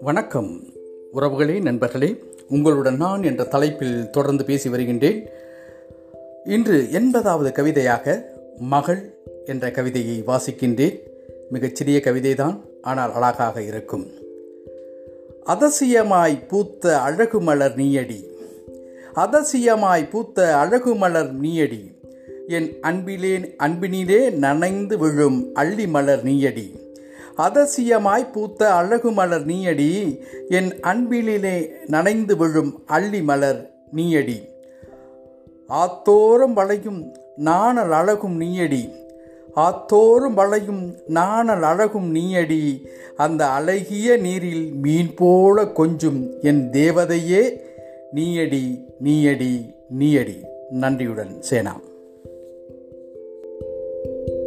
வணக்கம் உறவுகளே நண்பர்களே. உங்களுடன் நான் என்ற தலைப்பில் தொடர்ந்து பேசி வருகின்றேன். இன்று எண்பதாவது கவிதையாக மகள் என்ற கவிதையை வாசிக்கின்றேன். மிகச்சிறிய கவிதைதான் ஆனால் அழகாக இருக்கும். அதசியமாய் பூத்த அழகு மலர் நீயடி. அதசியமாய் பூத்த அழகு மலர் நீயடி. என் அன்பிலே அன்பினிலே நனைந்து விழும் அள்ளி மலர் நீயடி. அதசியமாய் பூத்த அழகு மலர் நீயடி. என் அன்பிலே நனைந்து விழும் அள்ளி மலர் நீயடி. ஆத்தோறும் வளையும் நாணல் அழகும் நீயடி. ஆத்தோறும் வளையும் நாணல் அழகும் நீயடி. அந்த அழகிய நீரில் மீன் போல கொஞ்சும் என் தேவதையே நீயடி நீயடி நீயடி. நன்றியுடன் சேனா. you